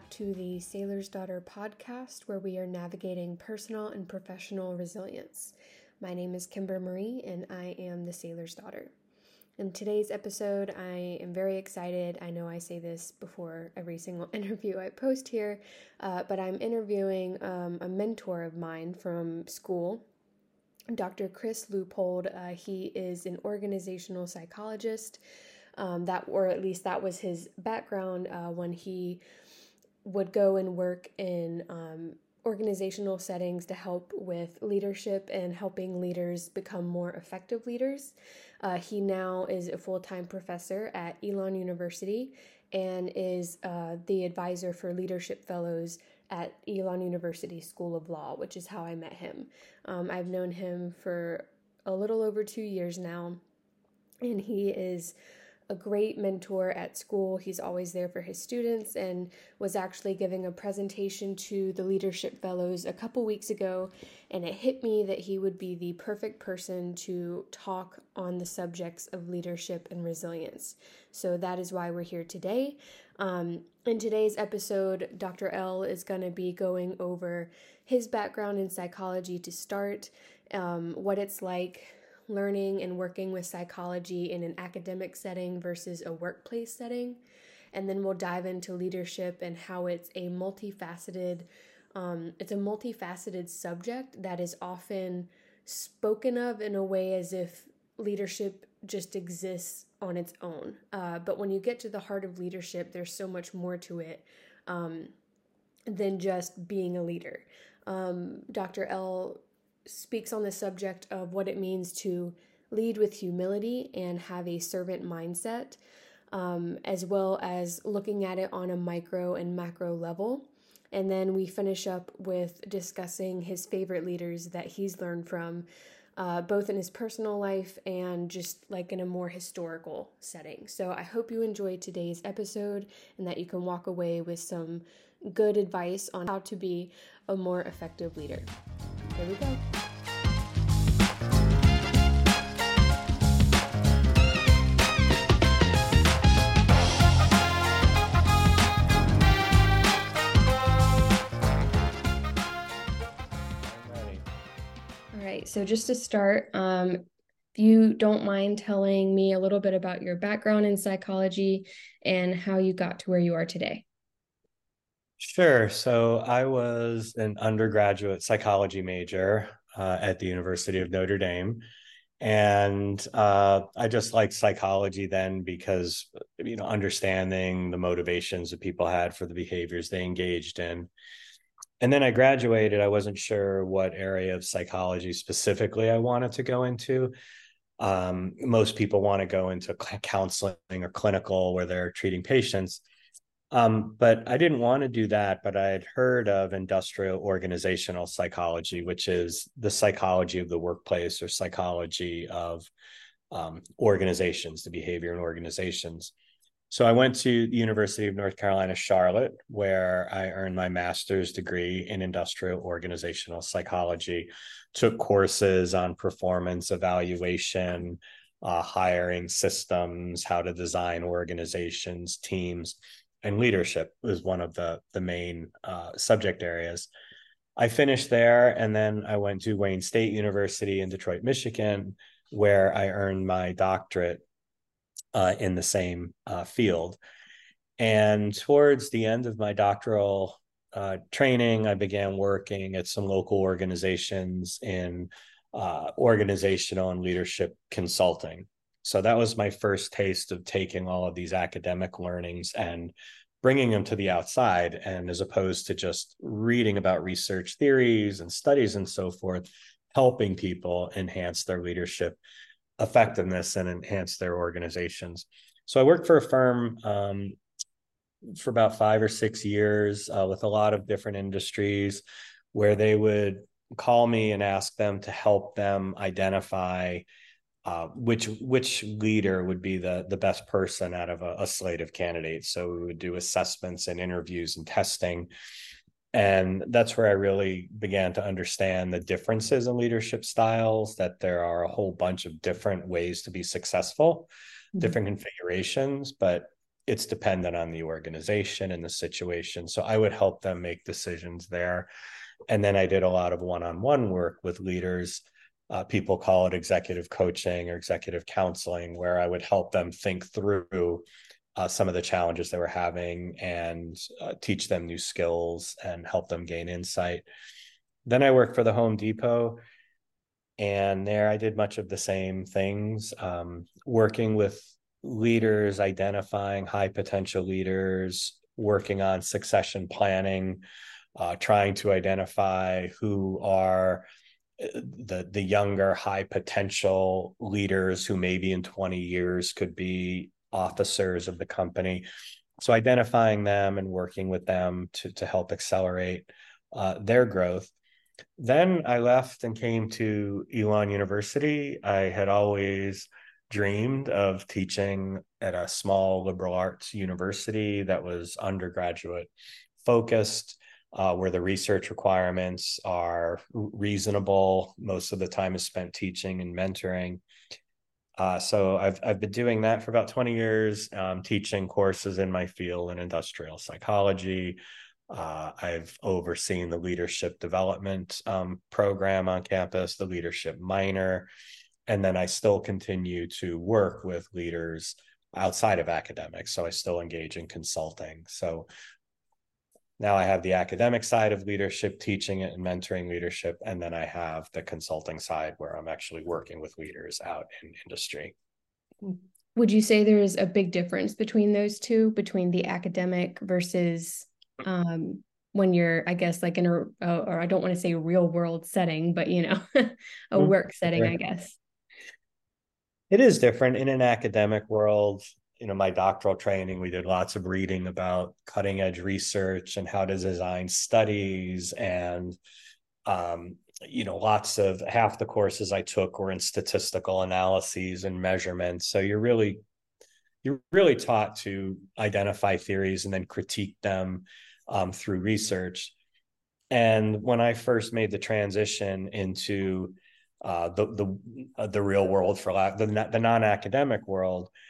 back to the Sailor's Daughter podcast, where we are navigating personal and professional resilience. My name is Kimber Marie, and I am the Sailor's Daughter. In today's episode, I am very excited. I know I say this before every single interview I post here, uh, but I'm interviewing um, a mentor of mine from school, Dr. Chris Leupold. Uh, he is an organizational psychologist. Um, that, or at least that was his background uh, when he would go and work in um, organizational settings to help with leadership and helping leaders become more effective leaders. Uh, he now is a full time professor at Elon University and is uh, the advisor for leadership fellows at Elon University School of Law, which is how I met him. Um, I've known him for a little over two years now, and he is a great mentor at school. He's always there for his students and was actually giving a presentation to the Leadership Fellows a couple weeks ago. And it hit me that he would be the perfect person to talk on the subjects of leadership and resilience. So that is why we're here today. Um, in today's episode, Dr. L is going to be going over his background in psychology to start, um, what it's like learning and working with psychology in an academic setting versus a workplace setting. And then we'll dive into leadership and how it's a multifaceted um, it's a multifaceted subject that is often spoken of in a way as if leadership just exists on its own. Uh, but when you get to the heart of leadership, there's so much more to it um, than just being a leader. Um, Dr. L speaks on the subject of what it means to lead with humility and have a servant mindset, um, as well as looking at it on a micro and macro level. And then we finish up with discussing his favorite leaders that he's learned from, uh, both in his personal life and just like in a more historical setting. So I hope you enjoyed today's episode and that you can walk away with some good advice on how to be a more effective leader. Here we go. All right, so just to start, um, if you don't mind telling me a little bit about your background in psychology and how you got to where you are today. Sure. So I was an undergraduate psychology major uh, at the University of Notre Dame. And uh, I just liked psychology then because, you know, understanding the motivations that people had for the behaviors they engaged in. And then I graduated. I wasn't sure what area of psychology specifically I wanted to go into. Um, most people want to go into counseling or clinical where they're treating patients um, but I didn't want to do that, but I had heard of industrial organizational psychology, which is the psychology of the workplace or psychology of um, organizations, the behavior in organizations. So I went to the University of North Carolina, Charlotte, where I earned my master's degree in industrial organizational psychology, took courses on performance evaluation, uh, hiring systems, how to design organizations, teams and leadership was one of the the main uh, subject areas. I finished there, and then I went to Wayne State University in Detroit, Michigan, where I earned my doctorate uh, in the same uh, field. And towards the end of my doctoral uh, training, I began working at some local organizations in uh, organizational and leadership consulting. So that was my first taste of taking all of these academic learnings and bringing them to the outside. And as opposed to just reading about research theories and studies and so forth, helping people enhance their leadership effectiveness and enhance their organizations. So I worked for a firm um, for about five or six years uh, with a lot of different industries where they would call me and ask them to help them identify uh, which which leader would be the the best person out of a, a, slate of candidates. So we would do assessments and interviews and testing, and that's where I really began to understand the differences in leadership styles. That there are a whole bunch of different ways to be successful, mm-hmm. different configurations, but it's dependent on the organization and the situation. So I would help them make decisions there. And then I did a lot of one on one work with leaders. Uh, people call it executive coaching or executive counseling, where I would help them think through uh, some of the challenges they were having and uh, teach them new skills and help them gain insight. Then I worked for the Home Depot, and there I did much of the same things, um, working with leaders, identifying high potential leaders, working on succession planning, uh, trying to identify who are the the younger high potential leaders who maybe in 20 years could be officers of the company. So identifying them and working with them to to help accelerate uh, their growth. Then i left and came to elon university. I had always dreamed of teaching at a small liberal arts university that was undergraduate focused uh, where the research requirements are reasonable. Most of the time is spent teaching and mentoring. Uh, so I've I've been doing that for about 20 years, um, teaching courses in my field in industrial psychology. Uh, I've overseen the leadership development um, program on campus, the leadership minor, and then I still continue to work with leaders outside of academics. So I still engage in consulting. So now I have the academic side of leadership, teaching it and mentoring leadership. And then I have the consulting side where I'm actually working with leaders out in industry. Would you say there is a big difference between those two, between the academic versus um, when you're, I guess, like in a, or I don't want to say real world setting, but you know, a mm-hmm. work setting, I guess? It is different in an academic world you know my doctoral training we did lots of reading about cutting edge research and how to design studies and um, you know lots of half the courses i took were in statistical analyses and measurements. So you're really you're really taught to identify theories and then critique them um, through research. And when i first made the transition into uh, the the uh, the real world for the, the non-academic world Eh,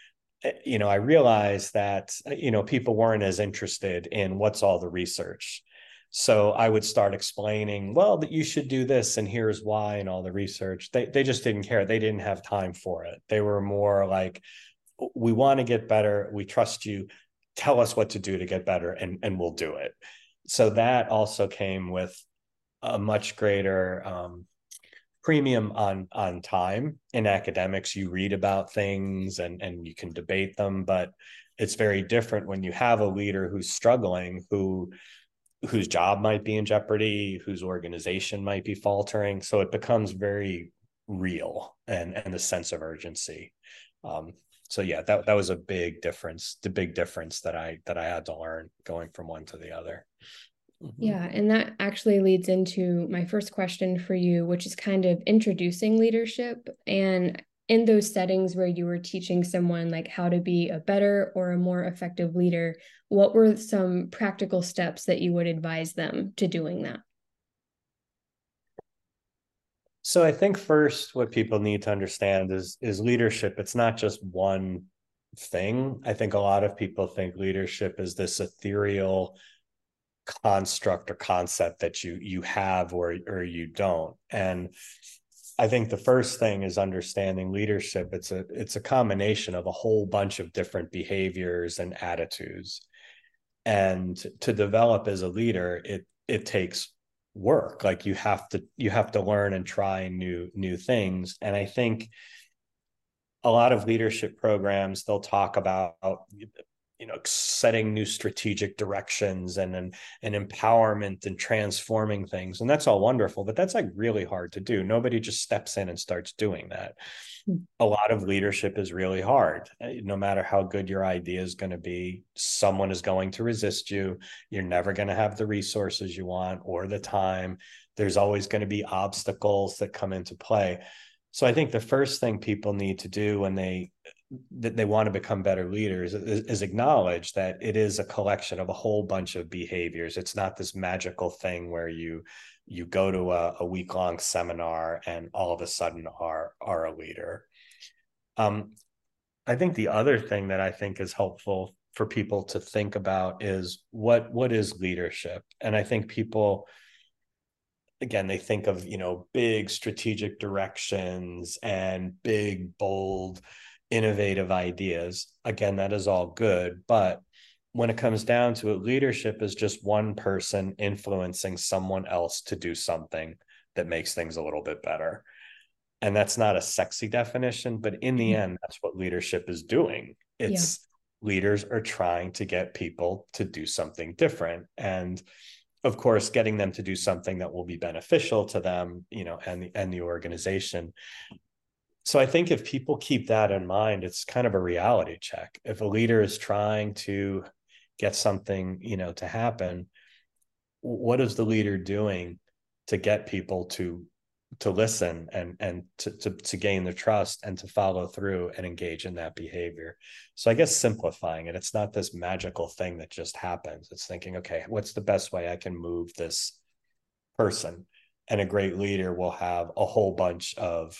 you know, I realized that, eh, you know, people weren't as interested in what's all the research. So I would start explaining, well, that you should do this and here's why and all the research. They they just didn't care. They didn't have time for it. They were more like, we want to get better. We trust you. Tell us what to do to get better and, and we'll do it. So that also came with a much greater um, premium on on time. In academics you read about things and and you can debate them but it's very different when you have a leader who's struggling who whose job might be in jeopardy whose organization might be faltering. So it becomes very real and and the sense of urgency. Um, so yeah that that was a big difference the big difference that i that i had to learn going from one to the other Mm-hmm. Yeah, and that actually leads into my first question for you, which is kind of introducing leadership. And in those settings where you were teaching someone like how to be a better or a more effective leader, what were some practical steps that you would advise them to doing that? So I think first what people need to understand is is leadership it's not just one thing. I think a lot of people think leadership is this ethereal construct or concept that you you have or or you don't. And i think the first thing is understanding leadership. It's a it's a combination of a whole bunch of different behaviors and attitudes. And to develop as a leader it it takes work. Like you have to you have to learn and try new new things. And i think a lot of leadership programs they'll talk about you know setting new strategic directions and, and and empowerment and transforming things. And that's all wonderful but that's like really hard to do. Nobody just steps in and starts doing that. Hmm. a lot of leadership is really hard eh, no matter how good your idea is going to be. Someone is going to resist you. You're never going to have the resources you want or the time. There's always going to be obstacles that come into play. So i think the first thing people need to do when they that they want to become better leaders is, is, acknowledge that it is a collection of a whole bunch of behaviors. It's not this magical thing where you you go to a, a week long seminar and all of a sudden are are a leader. Um, i think the other thing that i think is helpful for people to think about is what what is leadership? And i think people again they think of you know big strategic directions and big bold innovative ideas. Again that is all good but when it comes down to it leadership is just one person influencing someone else to do something that makes things a little bit better. And that's not a sexy definition but in the mm-hmm. end that's what leadership is doing. It's yeah. leaders are trying to get people to do something different. And of course getting them to do something that will be beneficial to them you know and the and the organization so i think if people keep that in mind it's kind of a reality check. If a leader is trying to get something you know to happen what is the leader doing to get people to to listen and and to, to to gain their trust and to follow through and engage in that behavior? So i guess simplifying it it's not this magical thing that just happens. It's thinking okay what's the best way i can move this person? And a great leader will have a whole bunch of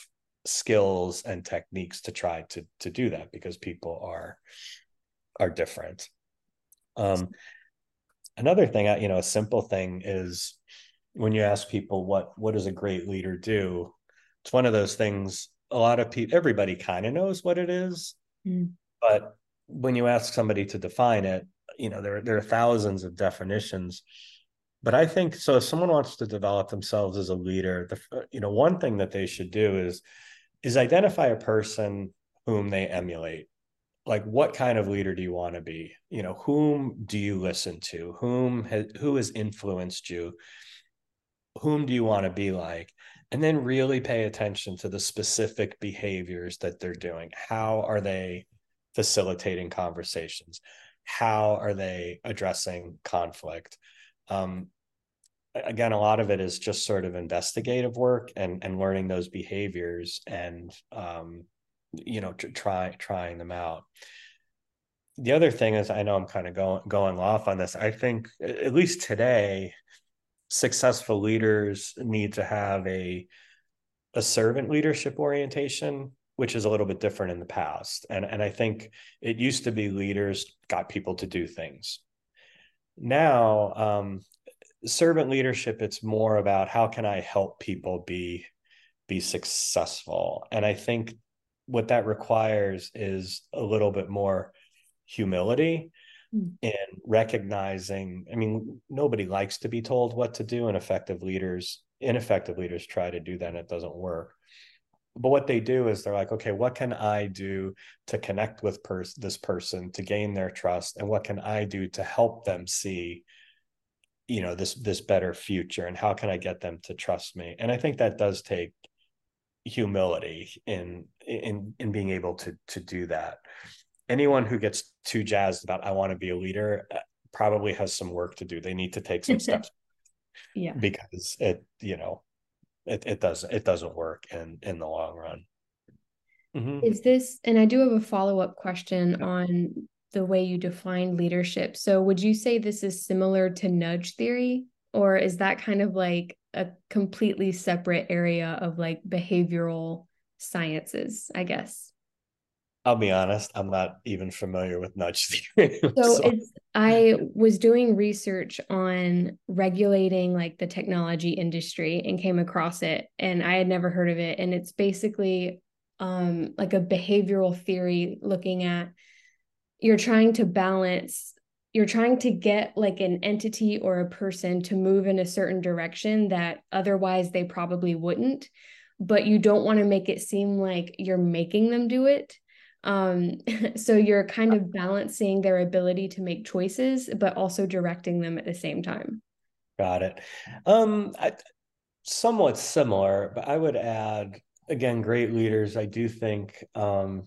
skills and techniques to try to to do that because people are are different um another thing you know a simple thing is when you ask people what what does a great leader do it's one of those things a lot of people everybody kind of knows what it is mm. but when you ask somebody to define it you know there, there are thousands of definitions but i think so if someone wants to develop themselves as a leader the you know one thing that they should do is is identify a person whom they emulate. Like what kind of leader do you want to be? You know whom do you listen to? Whom has who has influenced you? Whom do you want to be like? And then really pay attention to the specific behaviors that they're doing. How are they facilitating conversations? How are they addressing conflict? Um, again a lot of it is just sort of investigative work and and learning those behaviors and um, you know try trying them out. The other thing is i know i'm kind of going going off on this i think at least today successful leaders need to have a a servant leadership orientation which is a little bit different in the past. And and i think it used to be leaders got people to do things. Now um, servant leadership it's more about how can i help people be be successful? And i think what that requires is a little bit more humility mm. and recognizing i mean nobody likes to be told what to do and effective leaders ineffective leaders try to do that and it doesn't work. But what they do is they're like okay what can i do to connect with pers- this person to gain their trust? And what can i do to help them see you know this this better future and how can i get them to trust me and i think that does take humility in in in being able to to do that anyone who gets too jazzed about I want to be a leader uh, probably has some work to do. They need to take some steps. yeah. Because it, you know, it, it doesn't it doesn't work in in the long run. Mm-hmm. Is this and I do have a follow-up question on the way you define leadership. So would you say this is similar to nudge theory or is that kind of like a completely separate area of like behavioral sciences, I guess? I'll be honest, I'm not even familiar with nudge theory. so, so it's I was doing research on regulating like the technology industry and came across it and I had never heard of it and it's basically um like a behavioral theory looking at you're trying to balance you're trying to get like an entity or a person to move in a certain direction that otherwise they probably wouldn't but you don't want to make it seem like you're making them do it um, so you're kind of balancing their ability to make choices, but also directing them at the same time. Got it. Um, I, somewhat similar, but I would add again, great leaders. I do think um,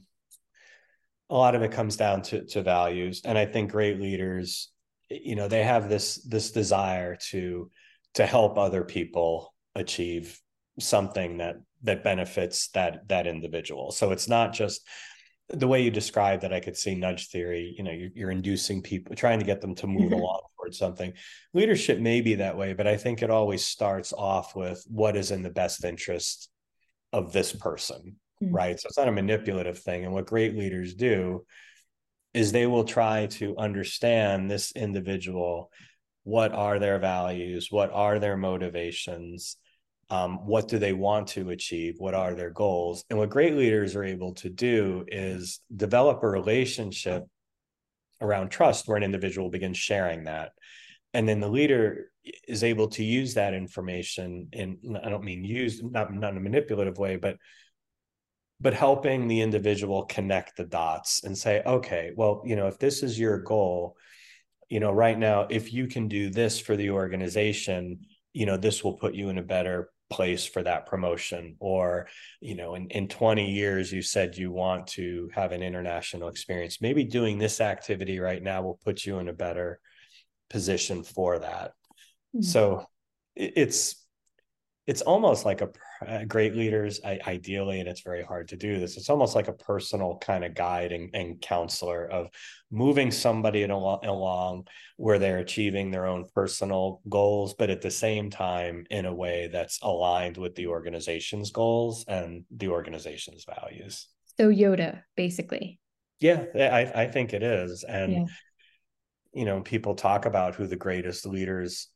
a lot of it comes down to to values, and I think great leaders, you know, they have this this desire to to help other people achieve something that that benefits that that individual. So it's not just the way you describe that, I could see nudge theory. You know, you're, you're inducing people, trying to get them to move mm-hmm. along towards something. Leadership may be that way, but I think it always starts off with what is in the best interest of this person, mm-hmm. right? So it's not a manipulative thing. And what great leaders do is they will try to understand this individual what are their values what are their motivations um, what do they want to achieve what are their goals and what great leaders are able to do is develop a relationship around trust where an individual begins sharing that and then the leader is able to use that information in i don't mean use not, not in a manipulative way but but helping the individual connect the dots and say okay well you know if this is your goal you know right now if you can do this for the organization you know this will put you in a better place for that promotion. Or you know in, in 20 years you said you want to have an international experience. Maybe doing this activity right now will put you in a better position for that. Mm-hmm. so it's it's almost like a uh, great leaders I, ideally and it's very hard to do this. It's almost like a personal kind of guide and, and counselor of moving somebody along, along where they're achieving their own personal goals but at the same time in a way that's aligned with the organization's goals and the organization's values. So yoda basically. Yeah i, I think it is and yeah. you know people talk about who the greatest leaders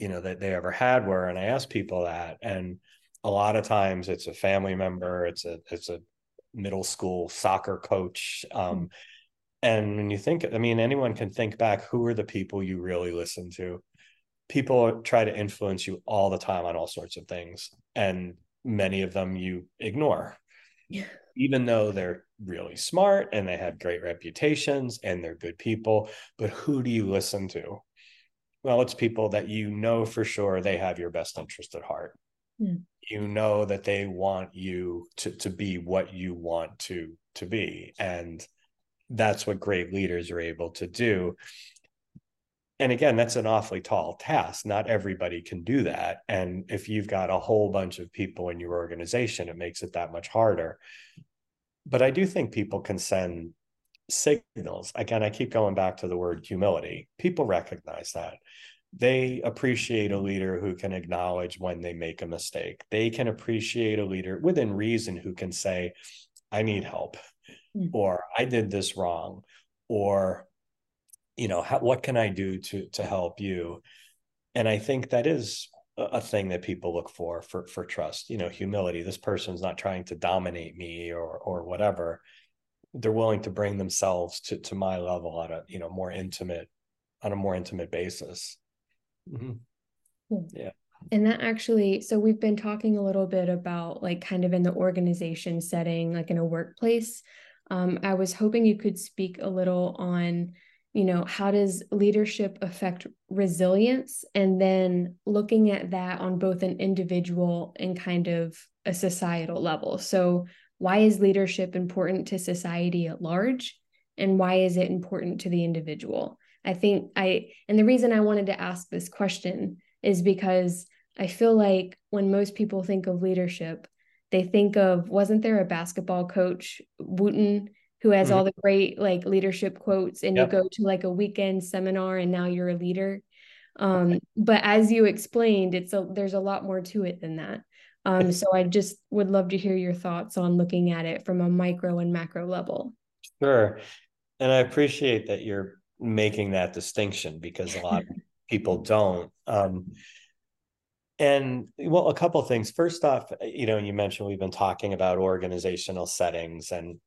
you know that they ever had were and i ask people that and a lot of times it's a family member it's a it's a middle school soccer coach um, mm-hmm. and when you think i mean anyone can think back who are the people you really listen to people try to influence you all the time on all sorts of things and many of them you ignore yeah. even though they're really smart and they have great reputations and they're good people but who do you listen to well it's people that you know for sure they have your best interest at heart. Mm. you know that they want you to to be what you want to to be. And that's what great leaders are able to do. And again that's an awfully tall task. Not everybody can do that. And if you've got a whole bunch of people in your organization it makes it that much harder. But i do think people can send signals. Again, I keep going back to the word humility. People recognize that. They appreciate a leader who can acknowledge when they make a mistake. They can appreciate a leader within reason who can say, I need help, mm-hmm. or I did this wrong, or, you know, how, what can I do to, to help you? And I think that is a thing that people look for for for trust you know humility this person's not trying to dominate me or or whatever they're willing to bring themselves to to my level on a you know more intimate on a more intimate basis. Mm-hmm. yeah. And that actually so we've been talking a little bit about like kind of in the organization setting like in a workplace. Um, i was hoping you could speak a little on you know how does leadership affect resilience? And then looking at that on both an individual and kind of a societal level. So why is leadership important to society at large? And why is it important to the individual? I think I, and the reason I wanted to ask this question is because I feel like when most people think of leadership, they think of, wasn't there a basketball coach, Wooden, who has mm-hmm. all the great like leadership quotes, and yep. you go to like a weekend seminar and now you're a leader. Um, but as you explained, it's a there's a lot more to it than that. Um, so I just would love to hear your thoughts on looking at it from a micro and macro level. Sure. And I appreciate that you're making that distinction because a lot of people don't. Um, and well, a couple things. First off, you know, you mentioned we've been talking about organizational settings and,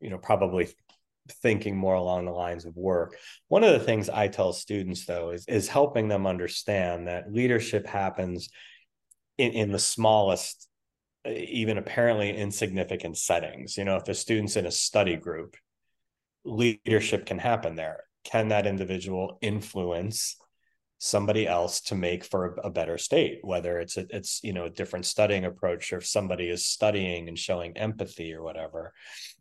you know, probably thinking more along the lines of work. One of the things I tell students though is is helping them understand that leadership happens in, in the smallest uh, even apparently insignificant settings. You know if a student's in a study group leadership can happen there. Can that individual influence somebody else to make for a, a better state? Whether it's a, it's you know a different studying approach or if somebody is studying and showing empathy or whatever.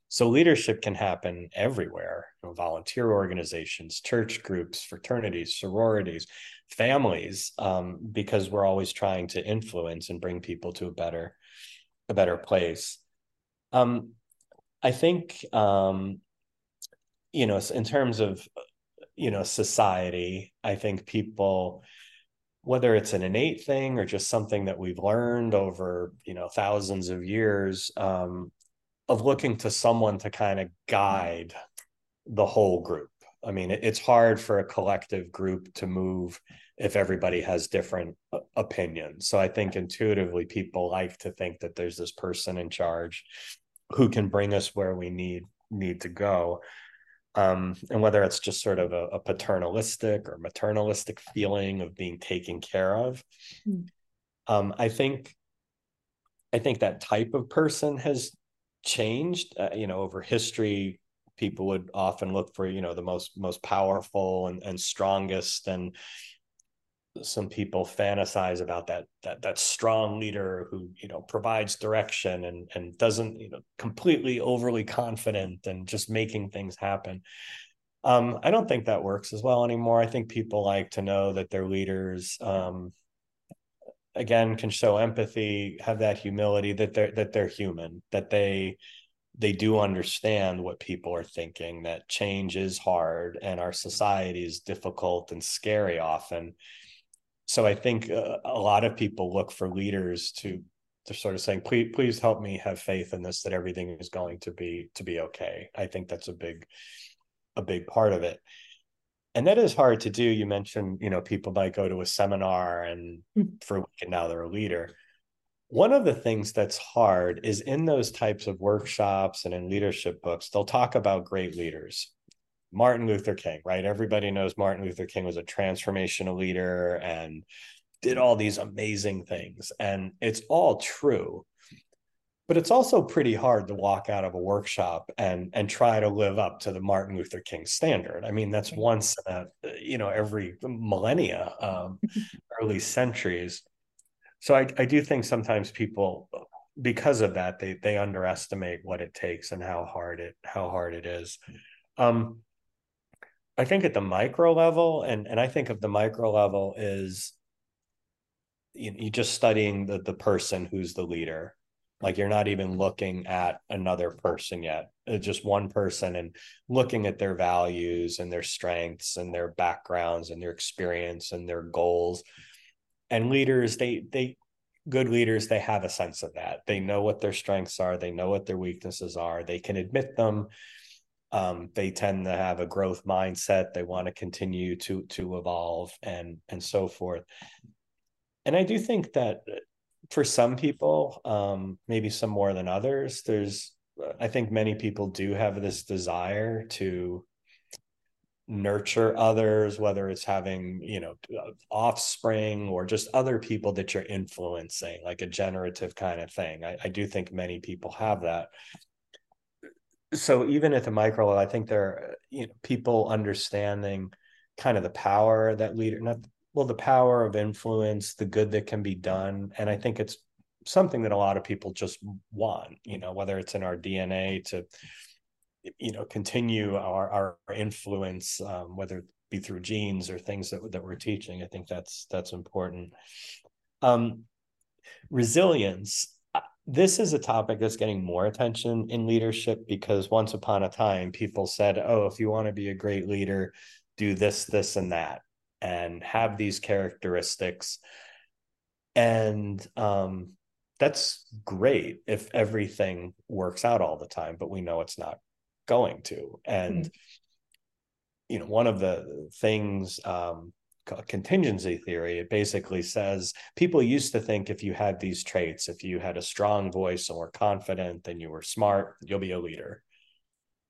So leadership can happen everywhere. You know, volunteer organizations church groups fraternities sororities families um, because we're always trying to influence and bring people to a better a better place um, i think um, you know in terms of you know society i think people whether it's an innate thing or just something that we've learned over you know thousands of years um, of looking to someone to kind of guide the whole group. I mean, it's hard for a collective group to move if everybody has different uh, opinions. So I think intuitively people like to think that there's this person in charge who can bring us where we need need to go. Um, and whether it's just sort of a, a, paternalistic or maternalistic feeling of being taken care of, mm. um, I think I think that type of person has changed. Uh, you know, over history, people would often look for you know the most most powerful and, and strongest and some people fantasize about that that that strong leader who you know provides direction and and doesn't you know completely overly confident and just making things happen. Um, i don't think that works as well anymore. I think people like to know that their leaders um, again can show empathy have that humility that they're that they're human that they they do understand what people are thinking that change is hard and our society is difficult and scary often. So i think uh, a lot of people look for leaders to to sort of saying please please help me have faith in this that everything is going to be to be okay. I think that's a big a big part of it. And that is hard to do. You mentioned you know people might go to a seminar and hmm. for a week and now they're a leader one of the things that's hard is in those types of workshops and in leadership books they'll talk about great leaders martin luther king right everybody knows martin luther king was a transformational leader and did all these amazing things and it's all true but it's also pretty hard to walk out of a workshop and and try to live up to the Martin Luther King standard. I mean, that's once uh, you know every millennia, um, early centuries. So I, I do think sometimes people, because of that, they they underestimate what it takes and how hard it how hard it is. Um, I think at the micro level, and and I think of the micro level is you, you just studying the the person who's the leader. Like you're not even looking at another person yet. It's just one person and looking at their values and their strengths and their backgrounds and their experience and their goals and leaders they they good leaders they have a sense of that. They know what their strengths are. They know what their weaknesses are. They can admit them. Um, they tend to have a growth mindset. They want to continue to to evolve and and so forth. And i do think that for some people, um, maybe some more than others, there's, I think many people do have this desire to nurture others, whether it's having, you know, uh, offspring or just other people that you're influencing, like a generative kind of thing. I, I do think many people have that. So even at the micro level, I think there are you know, people understanding kind of the power that leader, not well the power of influence the good that can be done and i think it's something that a lot of people just want you know whether it's in our dna to you know continue our our influence um, whether it be through genes or things that, that we're teaching i think that's that's important. Um, resilience uh, this is a topic that's getting more attention in leadership because once upon a time people said oh if you want to be a great leader do this this and that and have these characteristics. And um, that's great if everything works out all the time but we know it's not going to and mm-hmm. you know one of the things um, contingency theory it basically says people used to think if you had these traits if you had a strong voice and were confident then you were smart you'll be a leader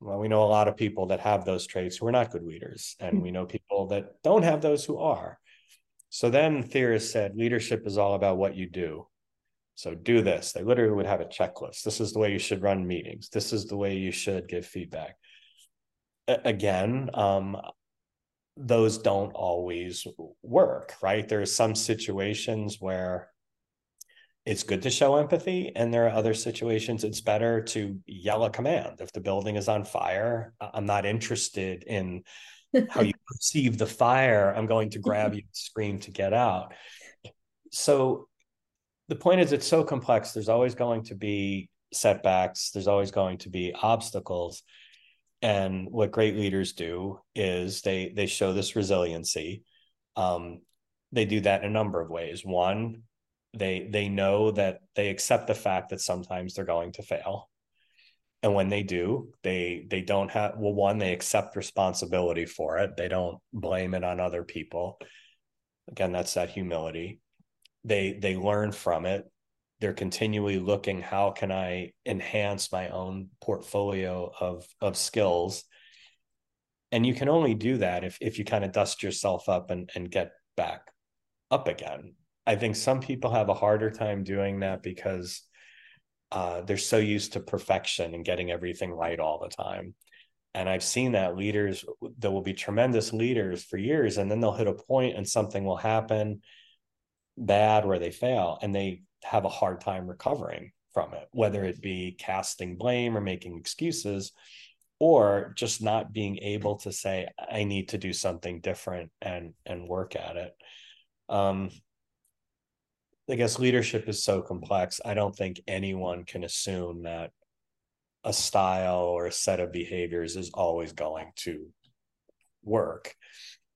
well, we know a lot of people that have those traits who are not good leaders, and hmm. we know people that don't have those who are. So then theorists said leadership is all about what you do. So do this. They literally would have a checklist. This is the way you should run meetings. This is the way you should give feedback. A- again, um, those don't always work, right? There are some situations where it's good to show empathy and there are other situations it's better to yell a command if the building is on fire i'm not interested in how you perceive the fire i'm going to grab you and scream to get out so the point is it's so complex. There's always going to be setbacks. There's always going to be obstacles. And what great leaders do is they they show this resiliency. Um, they do that in a number of ways. One they they know that they accept the fact that sometimes they're going to fail. And when they do they they don't have well one they accept responsibility for it. They don't blame it on other people. Again that's that humility they they learn from it. They're continually looking how can i enhance my own portfolio of of skills? And you can only do that if if you kind of dust yourself up and and get back up again. I think some people have a harder time doing that because uh, they're so used to perfection and getting everything right all the time. And i've seen that leaders there will be tremendous leaders for years and then they'll hit a point and something will happen bad where they fail and they have a hard time recovering from it whether it be casting blame or making excuses or just not being able to say i need to do something different and and work at it. Um i guess leadership is so complex i don't think anyone can assume that a style or a set of behaviors is always going to work.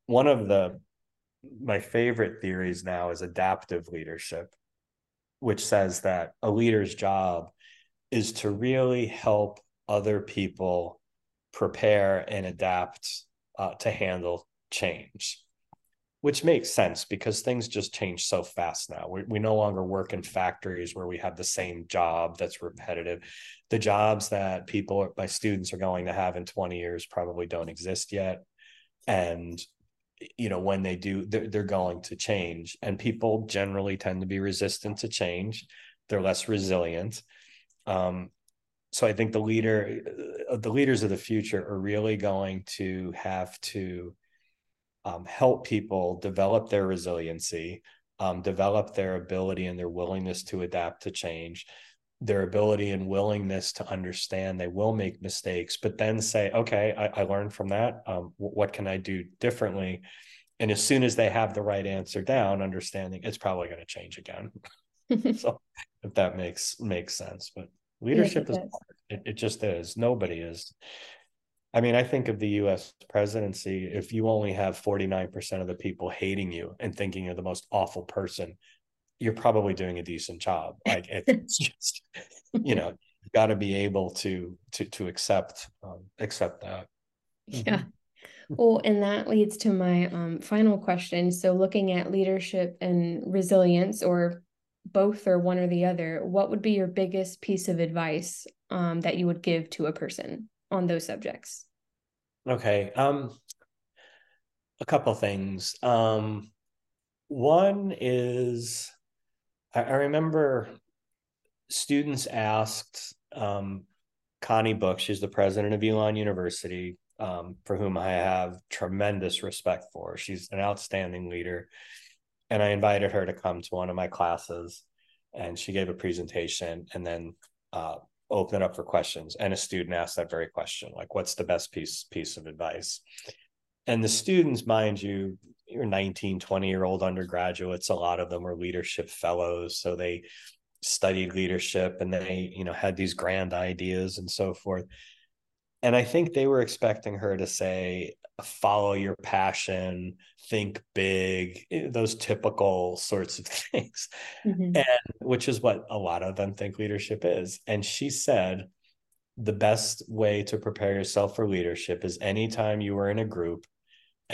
One of the my favorite theories now is adaptive leadership which says that a leader's job is to really help other people prepare and adapt uh, to handle change which makes sense because things just change so fast now. We, we no longer work in factories where we have the same job that's repetitive. The jobs that people, my students, are going to have in 20 years probably don't exist yet. And, you know, when they do, they're, they're going to change. And people generally tend to be resistant to change, they're less resilient. Um, so I think the leader, uh, the leaders of the future are really going to have to um, help people develop their resiliency, um, develop their ability and their willingness to adapt to change, their ability and willingness to understand they will make mistakes, but then say, okay, I, I learned from that. Um, what can I do differently? And as soon as they have the right answer down, understanding it's probably going to change again. so if that makes makes sense, but leadership yes, it is it, it just is nobody is i mean i think of the us presidency if you only have 49% of the people hating you and thinking you're the most awful person you're probably doing a decent job like it's just you know you got to be able to to to accept um, accept that yeah mm-hmm. well and that leads to my um, final question so looking at leadership and resilience or both or one or the other, what would be your biggest piece of advice um, that you would give to a person on those subjects? Okay. Um, a couple things. Um, one is I, I remember students asked um, Connie Book, she's the president of Elon University, um, for whom I have tremendous respect for. She's an outstanding leader and I invited her to come to one of my classes, and she gave a presentation, and then uh, open it up for questions. And a student asked that very question, like, "What's the best piece piece of advice?" And the students, mind you, you're 19, 20 year old undergraduates. A lot of them were leadership fellows, so they studied leadership and they, you know, had these grand ideas and so forth. And I think they were expecting her to say, follow your passion, think big, eh, those typical sorts of things. Mm-hmm. And which is what a lot of them think leadership is. And she said, the best way to prepare yourself for leadership is anytime you are in a group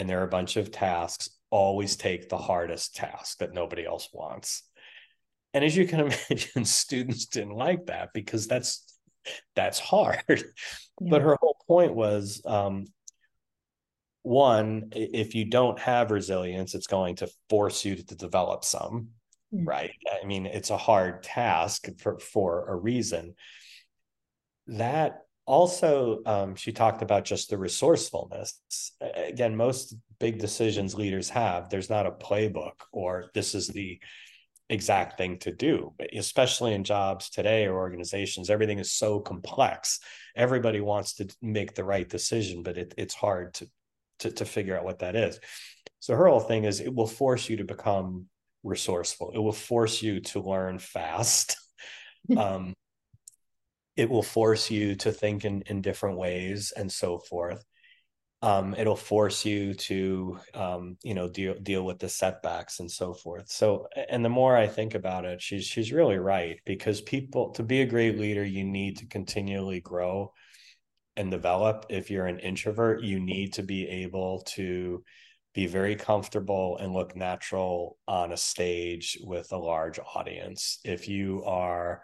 and there are a bunch of tasks, always take the hardest task that nobody else wants. And as you can imagine, students didn't like that because that's that's hard. Yeah. But her whole point was um, one, if you don't have resilience, it's going to force you to develop some, mm-hmm. right? I mean, it's a hard task for, for a reason. That also, um, she talked about just the resourcefulness. Again, most big decisions leaders have, there's not a playbook or this is the exact thing to do especially in jobs today or organizations everything is so complex everybody wants to make the right decision but it, it's hard to to, to figure out what that is. So her whole thing is it will force you to become resourceful. It will force you to learn fast. um, it will force you to think in, in different ways and so forth. um, it'll force you to um, you know deal deal with the setbacks and so forth. So and the more i think about it she's she's really right because people to be a great leader you need to continually grow and develop. If you're an introvert you need to be able to be very comfortable and look natural on a stage with a large audience. If you are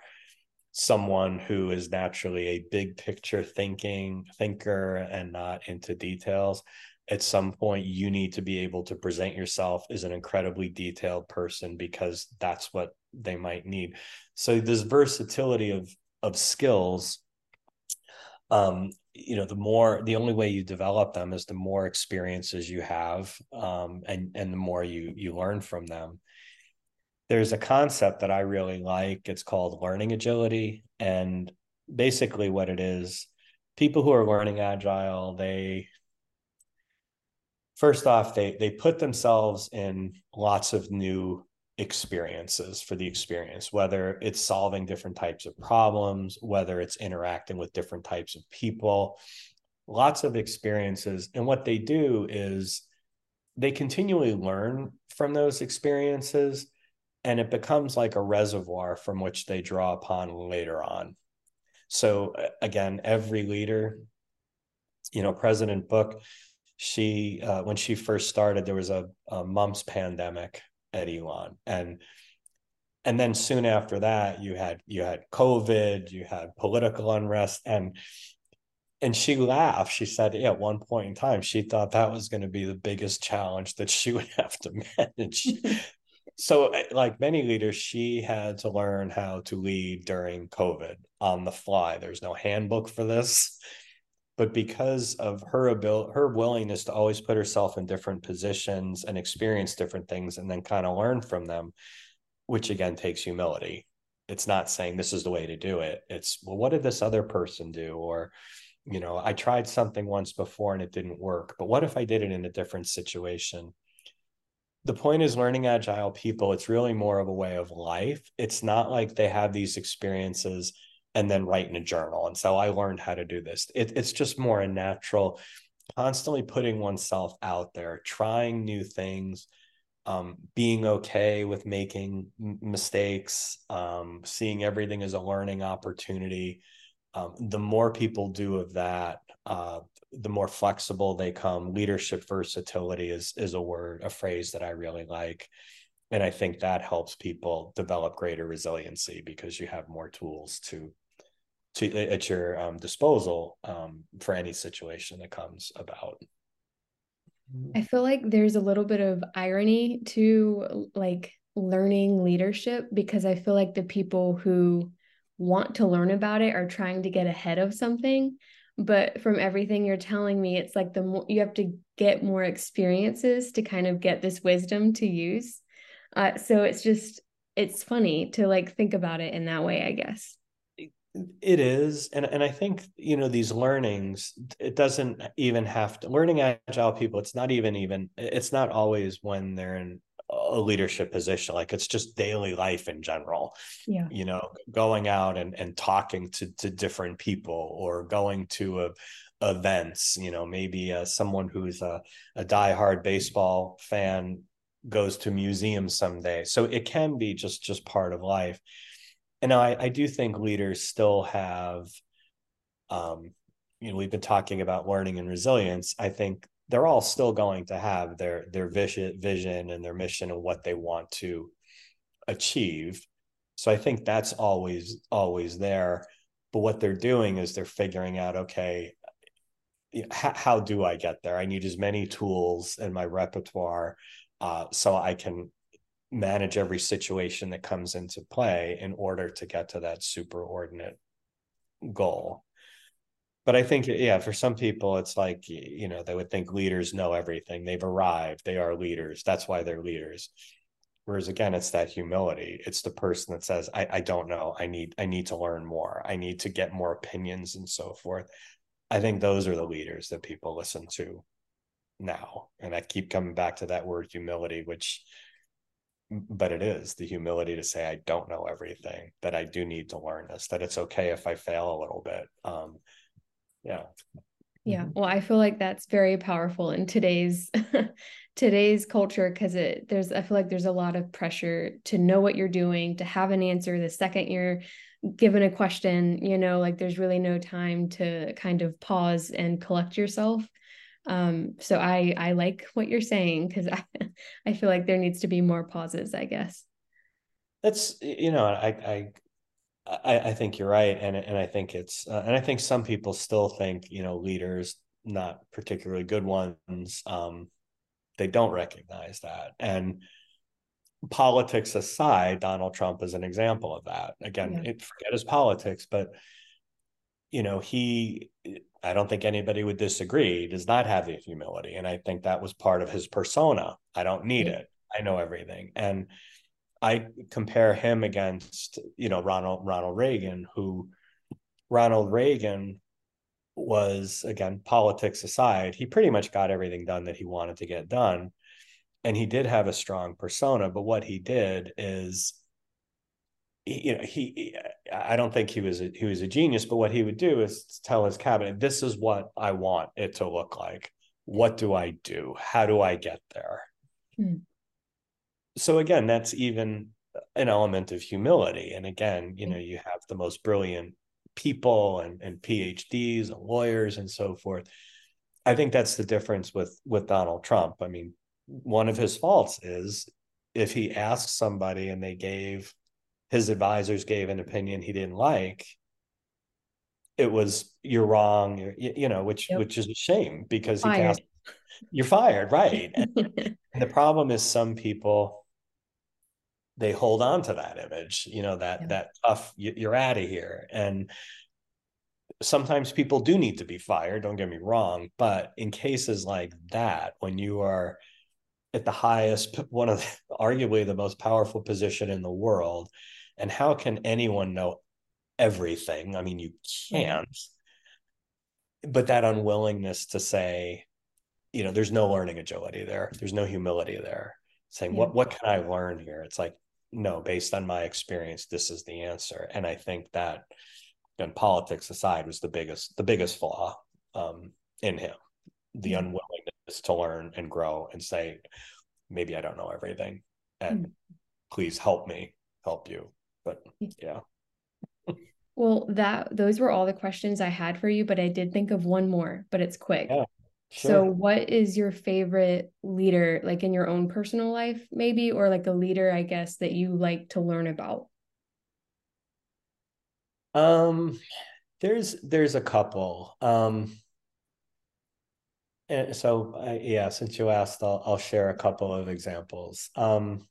someone who is naturally a big picture thinking thinker and not into details at some point you need to be able to present yourself as an incredibly detailed person because that's what they might need. So this versatility of of skills um you know the more the only way you develop them is the more experiences you have um and and the more you you learn from them there's a concept that I really like. It's called learning agility. And basically, what it is, people who are learning agile, they first off, they they put themselves in lots of new experiences for the experience, whether it's solving different types of problems, whether it's interacting with different types of people, lots of experiences. And what they do is they continually learn from those experiences and it becomes like a reservoir from which they draw upon later on. So again, every leader, you know, President Book, she uh, when she first started, there was a, a mumps pandemic at Elon, and and then soon after that, you had you had COVID, you had political unrest, and and she laughed. She said, yeah, at one point in time, she thought that was going to be the biggest challenge that she would have to manage so eh, like many leaders she had to learn how to lead during covid on the fly. There's no handbook for this. But because of her ability her willingness to always put herself in different positions and experience different things and then kind of learn from them which again takes humility. It's not saying this is the way to do it. It's well what did this other person do? Or you know i tried something once before and it didn't work but what if i did it in a different situation the point is learning agile people it's really more of a way of life. It's not like they have these experiences and then write in a journal and so i learned how to do this. It, it's just more a natural constantly putting oneself out there trying new things um, being okay with making mistakes um, seeing everything as a learning opportunity. Um, the more people do of that uh, the more flexible they come. Leadership versatility is is a word a phrase that i really like. And i think that helps people develop greater resiliency because you have more tools to to at your um, disposal um, for any situation that comes about. I feel like there's a little bit of irony to like learning leadership because i feel like the people who want to learn about it are trying to get ahead of something but from everything you're telling me it's like the more you have to get more experiences to kind of get this wisdom to use. Uh, so it's just it's funny to like think about it in that way i guess. It is and, and i think you know these learnings it doesn't even have to learning agile people it's not even even it's not always when they're in a leadership position like it's just daily life in general yeah. you know going out and and talking to to different people or going to a events you know maybe uh, someone who's a, a diehard baseball fan goes to museums someday. So it can be just just part of life. And I, I do think leaders still have um you know we've been talking about learning and resilience. I think they're all still going to have their their vision vision and their mission and what they want to achieve. So i think that's always always there. But what they're doing is they're figuring out okay how, how do i get there? I need as many tools in my repertoire uh, so i can manage every situation that comes into play in order to get to that superordinate goal but I think, yeah, for some people, it's like, you know, they would think leaders know everything. They've arrived. They are leaders. That's why they're leaders. Whereas again, it's that humility. It's the person that says, I, I don't know. I need, I need to learn more. I need to get more opinions and so forth. I think those are the leaders that people listen to now. And I keep coming back to that word humility, which but it is the humility to say i don't know everything that i do need to learn this that it's okay if i fail a little bit um, yeah Yeah. Mm-hmm. Well, I feel like that's very powerful in today's today's culture because it there's I feel like there's a lot of pressure to know what you're doing, to have an answer the second you're given a question, you know, like there's really no time to kind of pause and collect yourself. Um, so I I like what you're saying because I I feel like there needs to be more pauses, I guess. That's you know, I I I, I think you're right, and and I think it's uh, and I think some people still think you know leaders, not particularly good ones, um, they don't recognize that. And politics aside, Donald Trump is an example of that. Again, yeah. it, forget his politics, but you know he. I don't think anybody would disagree. Does not have the humility, and I think that was part of his persona. I don't need it. I know everything, and I compare him against, you know, Ronald Ronald Reagan, who Ronald Reagan was again politics aside, he pretty much got everything done that he wanted to get done. And he did have a strong persona, but what he did is you know he i don't think he was a, he was a genius but what he would do is tell his cabinet this is what i want it to look like. What do i do? How do i get there? Hmm so again that's even an element of humility. And again you mm-hmm. know you have the most brilliant people and, and phds and lawyers and so forth. I think that's the difference with with donald trump. I mean one of his faults is if he asked somebody and they gave his advisors gave an opinion he didn't like it was you're wrong you're, you know which yep. which is a shame because he cast, you're fired right. And, and the problem is some people they hold on to that image you know that yeah. that tough you're out of here. And sometimes people do need to be fired don't get me wrong but in cases like that when you are at the highest one of the, arguably the most powerful position in the world and how can anyone know everything? I mean you can't. But that unwillingness to say you know there's no learning agility there. There's no humility there. Saying yeah. what what can i learn here? It's like no, based on my experience, this is the answer. And I think that, and politics aside, was the biggest the biggest flaw um, in him, the mm-hmm. unwillingness to learn and grow and say, maybe I don't know everything, and mm-hmm. please help me help you. But yeah. well, that those were all the questions I had for you, but I did think of one more, but it's quick. Yeah. Sure. So, what is your favorite leader, like in your own personal life, maybe, or like a leader, I guess, that you like to learn about? Um, there's there's a couple. Um, and so uh, yeah, since you asked, I'll I'll share a couple of examples. Um,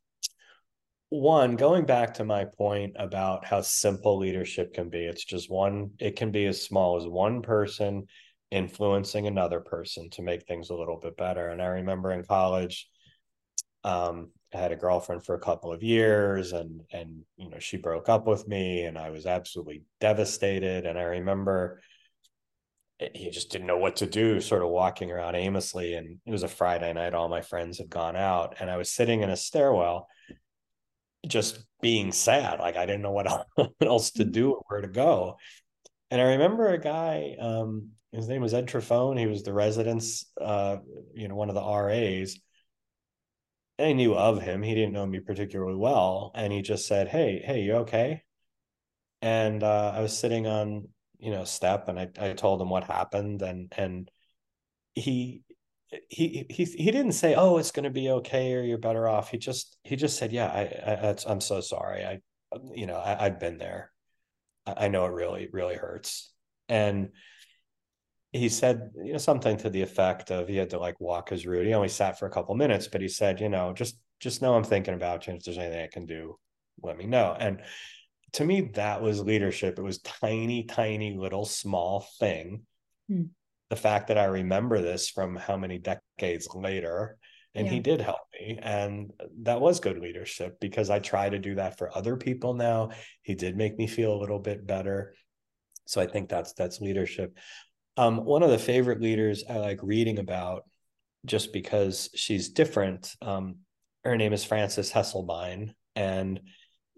one, going back to my point about how simple leadership can be, it's just one. It can be as small as one person influencing another person to make things a little bit better. And I remember in college, um, I had a girlfriend for a couple of years and and you know she broke up with me and I was absolutely devastated. And I remember he just didn't know what to do, sort of walking around aimlessly. And it was a Friday night, all my friends had gone out, and I was sitting in a stairwell just being sad. Like I didn't know what else to do or where to go. And I remember a guy, um, his name was Ed Trifone. He was the residence, uh, you know, one of the RAs. I knew of him. He didn't know me particularly well. And he just said, Hey, hey, you okay? And uh, I was sitting on, you know, step and I, I told him what happened. And, and he, he, he, he didn't say, Oh, it's going to be okay. Or you're better off. He just, he just said, yeah, I, I I'm so sorry. I, you know, I, I've been there. I, I know it really, really hurts. And, he said you know something to the effect of he had to like walk his route. He only sat for a couple minutes, but he said, you know, just just know I'm thinking about you. And if there's anything I can do, let me know. And to me, that was leadership. It was tiny, tiny, little, small thing. Hmm. The fact that I remember this from how many decades later, and yeah. he did help me, and that was good leadership because I try to do that for other people now. He did make me feel a little bit better. So I think that's that's leadership. Um, one of the favorite leaders I like reading about just because she's different. Um, her name is Frances Hesselbein, and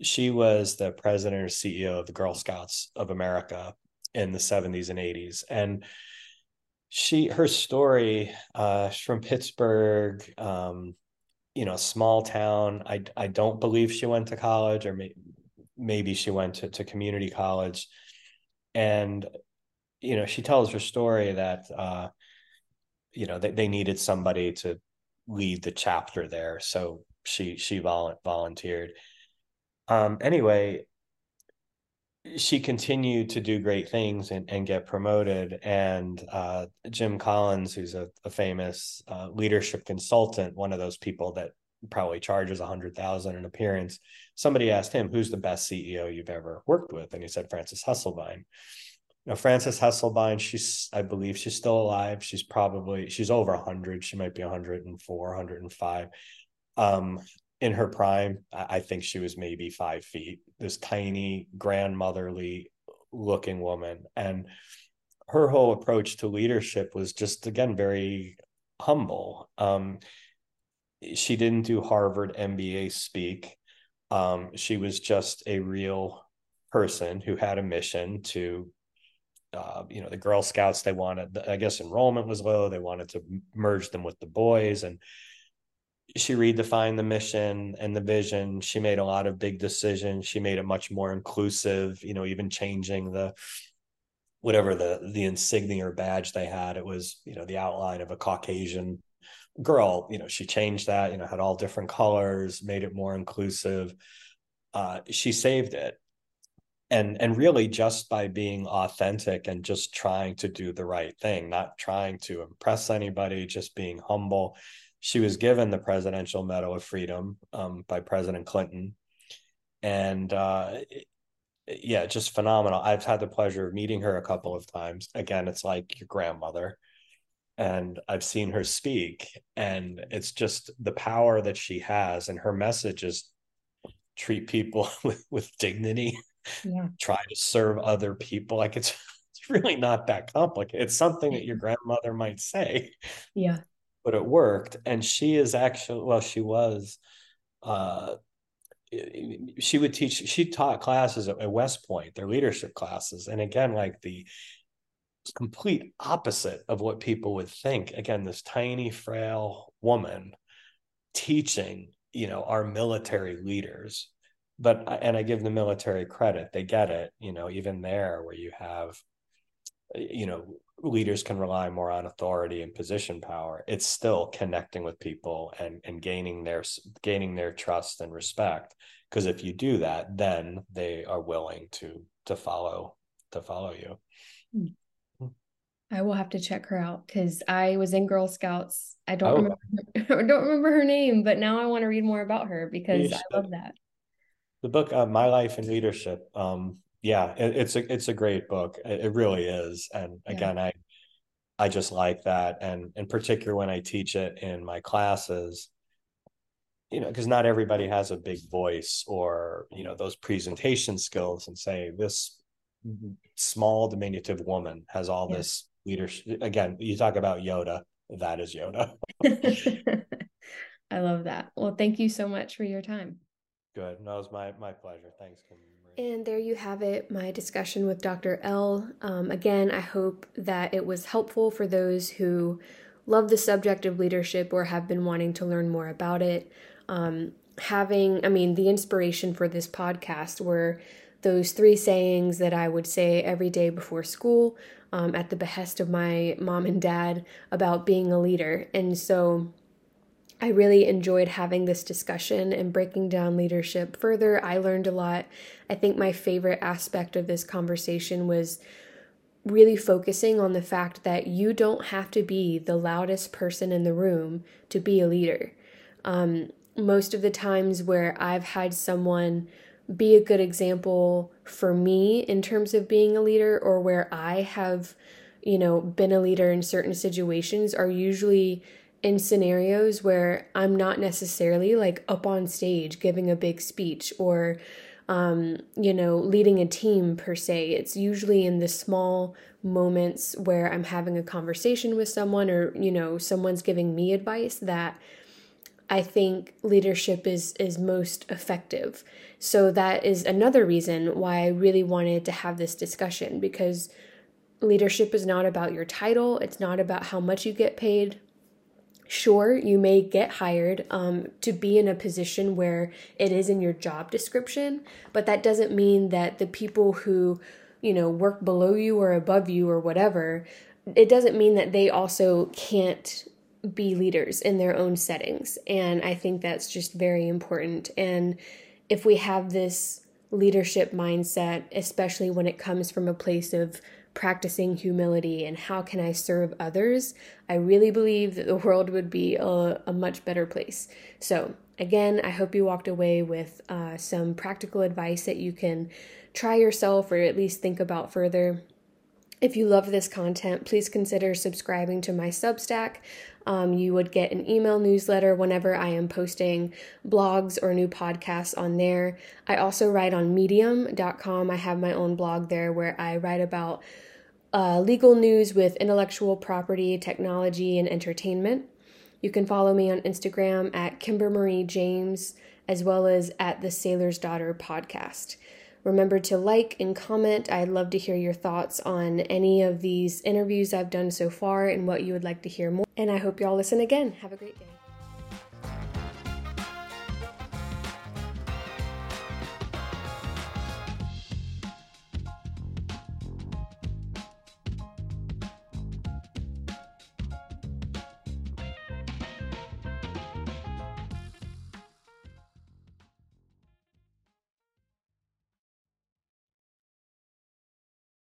she was the president or CEO of the Girl Scouts of America in the 70s and 80s. And she her story uh from pittsburgh um you know small town i i don't believe she went to college or may, maybe she went to, to community college and you know she tells her story that uh you know they, they needed somebody to lead the chapter there so she she volunteered um anyway she continued to do great things and, and get promoted. And uh, Jim Collins, who's a, a famous uh, leadership consultant, one of those people that probably charges a hundred thousand an appearance. Somebody asked him, "Who's the best CEO you've ever worked with?" And he said, "Frances Hesselbein." Now, Frances Hesselbein, she's, I believe she's still alive. She's probably, she's over 100. She might be 104, 105. Um, in her prime, I think she was maybe five feet, this tiny, grandmotherly looking woman. And her whole approach to leadership was just, again, very humble. Um, she didn't do Harvard MBA speak. Um, she was just a real person who had a mission to uh, you know the girl scouts they wanted i guess enrollment was low they wanted to merge them with the boys and she redefined the mission and the vision. She made a lot of big decisions. She made it much more inclusive you know even changing the whatever the the insignia or badge they had. It was you know the outline of a caucasian girl. You know she changed that you know had all different colors made it more inclusive. Uh, she saved it and and really just by being authentic and just trying to do the right thing not trying to impress anybody just being humble she was given the Presidential Medal of Freedom um, by President Clinton. And uh, yeah, just phenomenal. I've had the pleasure of meeting her a couple of times. Again, it's like your grandmother. And I've seen her speak, and it's just the power that she has. And her message is treat people with, with dignity, yeah. try to serve other people. Like it's, it's really not that complicated. It's something that your grandmother might say. Yeah but it worked. And she is actually, well, she was, uh, she would teach, she taught classes at, West Point, their leadership classes. And again, like the complete opposite of what people would think. Again, this tiny, frail woman teaching, you know, our military leaders. But, and I give the military credit, they get it, you know, even there where you have, you know, leaders can rely more on authority and position power it's still connecting with people and and gaining their gaining their trust and respect because if you do that then they are willing to to follow to follow you hmm. I will have to check her out because I was in Girl Scouts. I don't oh. remember I don't remember her name, but now I want to read more about her because I love that. The book uh, My Life in Leadership um, yeah it, it's a it's a great book. It, really is. And again i i just like that. And in particular when i teach it in my classes you know because not everybody has a big voice or you know those presentation skills and say this small diminutive woman has all yeah. this leadership again you talk about yoda. That is yoda. I love that. Well thank you so much for your time good no it was my my pleasure thanks Kim. And there you have it, my discussion with Dr. L. Um, again, I hope that it was helpful for those who love the subject of leadership or have been wanting to learn more about it. Um, having, I mean, the inspiration for this podcast were those three sayings that I would say every day before school um, at the behest of my mom and dad about being a leader. And so, I really enjoyed having this discussion and breaking down leadership further. I learned a lot. I think my favorite aspect of this conversation was really focusing on the fact that you don't have to be the loudest person in the room to be a leader. Um, most of the times where I've had someone be a good example for me in terms of being a leader or where I have, you know, been a leader in certain situations are usually in scenarios where I'm not necessarily like up on stage giving a big speech or, um, you know, leading a team per se. It's usually in the small moments where I'm having a conversation with someone or, you know, someone's giving me advice that I think leadership is is most effective. So that is another reason why I really wanted to have this discussion because Leadership is not about your title, it's not about how much you get paid. Sure, you may get hired um, to be in a position where it is in your job description, but that doesn't mean that the people who, you know, work below you or above you or whatever, it doesn't mean that they also can't be leaders in their own settings. And I think that's just very important. And if we have this leadership mindset, especially when it comes from a place of practicing humility and how can I serve others, I really believe that the world would be a, a much better place. So, again, I hope you walked away with uh, some practical advice that you can try yourself or at least think about further. If you love this content, please consider subscribing to my Substack. Um, you would get an email newsletter whenever I am posting blogs or new podcasts on there. I also write on medium.com. I have my own blog there where I write about uh, legal news with intellectual property, technology, and entertainment. You can follow me on Instagram at Kimber Marie James as well as at the Sailor's Daughter podcast. Remember to like and comment. I'd love to hear your thoughts on any of these interviews I've done so far and what you would like to hear more. And I hope y'all listen again. Have a great day.